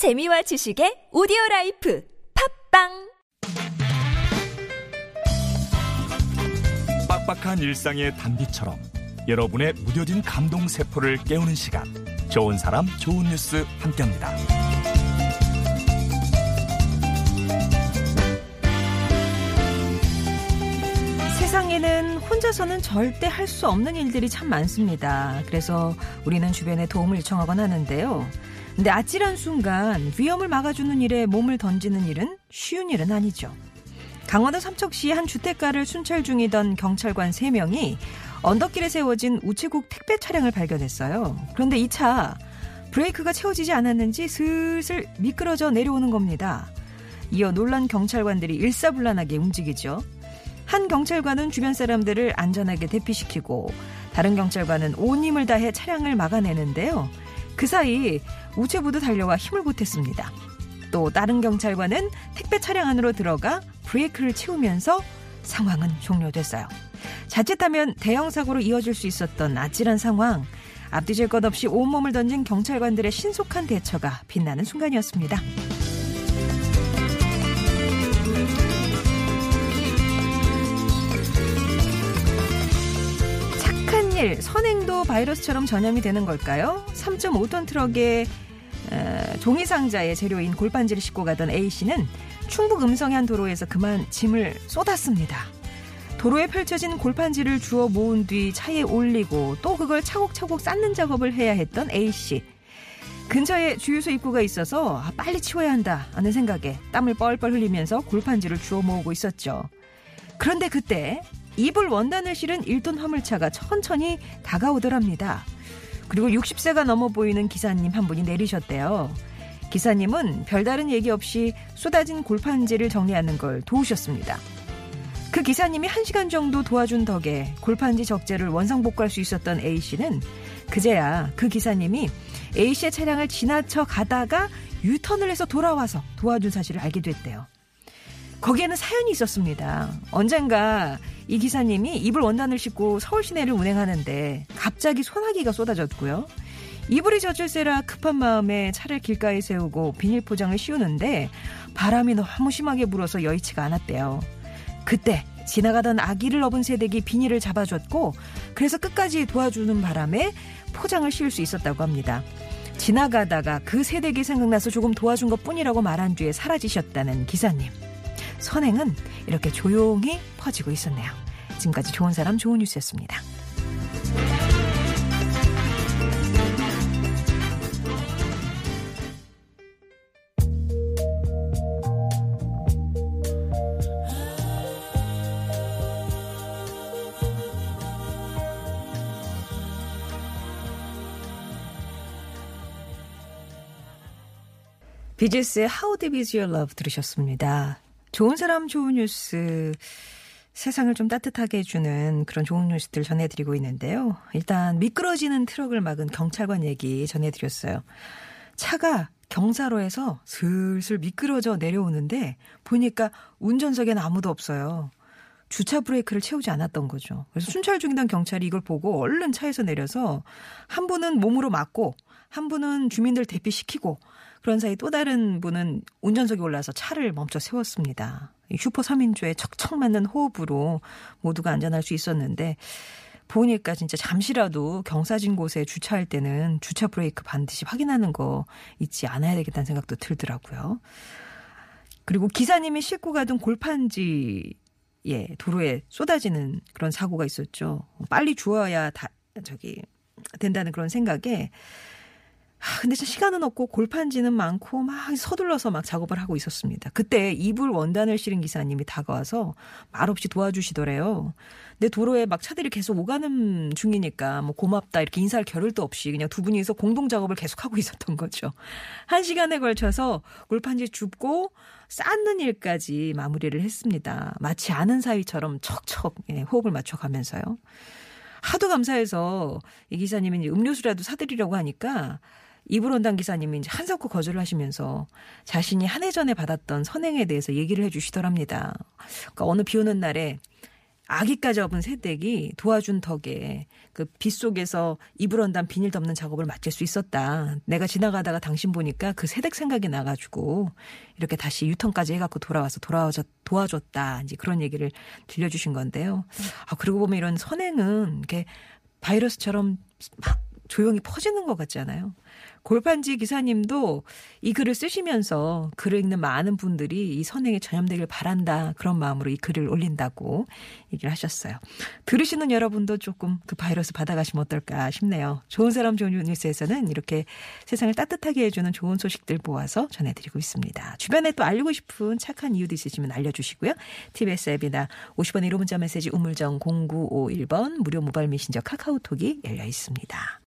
재미와 지식의 오디오 라이프 팟빵 빡빡한 일상의 단비처럼 여러분의 무뎌진 감동 세포를 깨우는 시간 좋은 사람 좋은 뉴스 함께합니다. 세상에는 혼자서는 절대 할 수 없는 일들이 참 많습니다. 그래서 우리는 주변에 도움을 요청하곤 하는데요. 근데 아찔한 순간 위험을 막아주는 일에 몸을 던지는 일은 쉬운 일은 아니죠. 강원도 삼척시 한 주택가를 순찰 중이던 경찰관 3명이 언덕길에 세워진 우체국 택배 차량을 발견했어요. 그런데 이 차 브레이크가 채워지지 않았는지 슬슬 미끄러져 내려오는 겁니다. 이어 놀란 경찰관들이 일사불란하게 움직이죠. 한 경찰관은 주변 사람들을 안전하게 대피시키고 다른 경찰관은 온 힘을 다해 차량을 막아내는데요. 그 사이 우체부도 달려와 힘을 보탰습니다. 또 다른 경찰관은 택배 차량 안으로 들어가 브레이크를 채우면서 상황은 종료됐어요. 자칫하면 대형 사고로 이어질 수 있었던 아찔한 상황. 앞뒤질 것 없이 온몸을 던진 경찰관들의 신속한 대처가 빛나는 순간이었습니다. 착한 일, 선행도 바이러스처럼 전염이 되는 걸까요? 3.5톤 트럭에 어, 종이 상자에 재료인 골판지를 싣고 가던 A 씨는 충북 음성의 한 도로에서 그만 짐을 쏟았습니다. 도로에 펼쳐진 골판지를 주워 모은 뒤 차에 올리고 또 그걸 차곡차곡 쌓는 작업을 해야 했던 A 씨. 근처에 주유소 입구가 있어서 아, 빨리 치워야 한다 하는 생각에 땀을 뻘뻘 흘리면서 골판지를 주워 모으고 있었죠. 그런데 그때 이불 원단을 실은 1톤 화물차가 천천히 다가오더랍니다. 그리고 60세가 넘어 보이는 기사님 한 분이 내리셨대요. 기사님은 별다른 얘기 없이 쏟아진 골판지를 정리하는 걸 도우셨습니다. 그 기사님이 1시간 정도 도와준 덕에 골판지 적재를 원상복구할 수 있었던 A씨는 그제야 그 기사님이 A씨의 차량을 지나쳐 가다가 유턴을 해서 돌아와서 도와준 사실을 알게 됐대요. 거기에는 사연이 있었습니다. 언젠가 이 기사님이 이불 원단을 싣고 서울 시내를 운행하는데 갑자기 소나기가 쏟아졌고요. 이불이 젖을세라 급한 마음에 차를 길가에 세우고 비닐 포장을 씌우는데 바람이 너무 심하게 불어서 여의치가 않았대요. 그때 지나가던 아기를 업은 새댁이 비닐을 잡아줬고 그래서 끝까지 도와주는 바람에 포장을 씌울 수 있었다고 합니다. 지나가다가 그 새댁이 생각나서 조금 도와준 것 뿐이라고 말한 뒤에 사라지셨다는 기사님. 선행은 이렇게 조용히 퍼지고 있었네요. 지금까지 좋은 사람 좋은 뉴스였습니다. 비지스의 How Deep Is Your Love 들으셨습니다. 좋은 사람 좋은 뉴스 세상을 좀 따뜻하게 해주는 그런 좋은 뉴스들 전해드리고 있는데요. 일단 미끄러지는 트럭을 막은 경찰관 얘기 전해드렸어요. 차가 경사로에서 슬슬 미끄러져 내려오는데 보니까 운전석엔 아무도 없어요. 주차 브레이크를 채우지 않았던 거죠. 그래서 순찰 중이던 경찰이 이걸 보고 얼른 차에서 내려서 한 분은 몸으로 막고 한 분은 주민들 대피시키고 그런 사이 또 다른 분은 운전석에 올라서 차를 멈춰 세웠습니다. 슈퍼 3인조의 척척 맞는 호흡으로 모두가 안전할 수 있었는데 보니까 진짜 잠시라도 경사진 곳에 주차할 때는 주차 브레이크 반드시 확인하는 거 잊지 않아야 되겠다는 생각도 들더라고요. 그리고 기사님이 싣고 가던 골판지 예, 도로에 쏟아지는 그런 사고가 있었죠. 빨리 주어야 다 저기 된다는 그런 생각에 하, 근데 시간은 없고 골판지는 많고 막 서둘러서 막 작업을 하고 있었습니다. 그때 이불 원단을 실은 기사님이 다가와서 말없이 도와주시더래요. 근데 도로에 막 차들이 계속 오가는 중이니까 뭐 고맙다 이렇게 인사할 겨를도 없이 그냥 두 분이서 공동 작업을 계속하고 있었던 거죠. 한 시간에 걸쳐서 골판지 줍고 쌓는 일까지 마무리를 했습니다. 마치 아는 사이처럼 척척 예, 호흡을 맞춰가면서요. 하도 감사해서 이 기사님이 음료수라도 사드리려고 하니까 원단 기사님이 이제 한사코 거절을 하시면서 자신이 한 해 전에 받았던 선행에 대해서 얘기를 해 주시더랍니다. 그러니까 어느 비 오는 날에 아기까지 업은 새댁이 도와준 덕에 그 빗 속에서 이불 언단 비닐 덮는 작업을 맡을 수 있었다. 내가 지나가다가 당신 보니까 그 새댁 생각이 나가지고 이렇게 다시 유턴까지 해갖고 돌아와서 돌아와서 도와줬다. 이제 그런 얘기를 들려주신 건데요. 아, 그러고 보면 이런 선행은 이렇게 바이러스처럼 막 조용히 퍼지는 것 같잖아요. 골판지 기사님도 이 글을 쓰시면서 글을 읽는 많은 분들이 이 선행에 전염되길 바란다. 그런 마음으로 이 글을 올린다고 얘기를 하셨어요. 들으시는 여러분도 조금 그 바이러스 받아가시면 어떨까 싶네요. 좋은 사람 좋은 뉴스에서는 이렇게 세상을 따뜻하게 해주는 좋은 소식들 모아서 전해드리고 있습니다. 주변에 또 알리고 싶은 착한 이유도 있으시면 알려주시고요. TBS 앱이나 50번 1호 문자 메시지 우물정 0951번 무료 모바일 메신저 카카오톡이 열려 있습니다.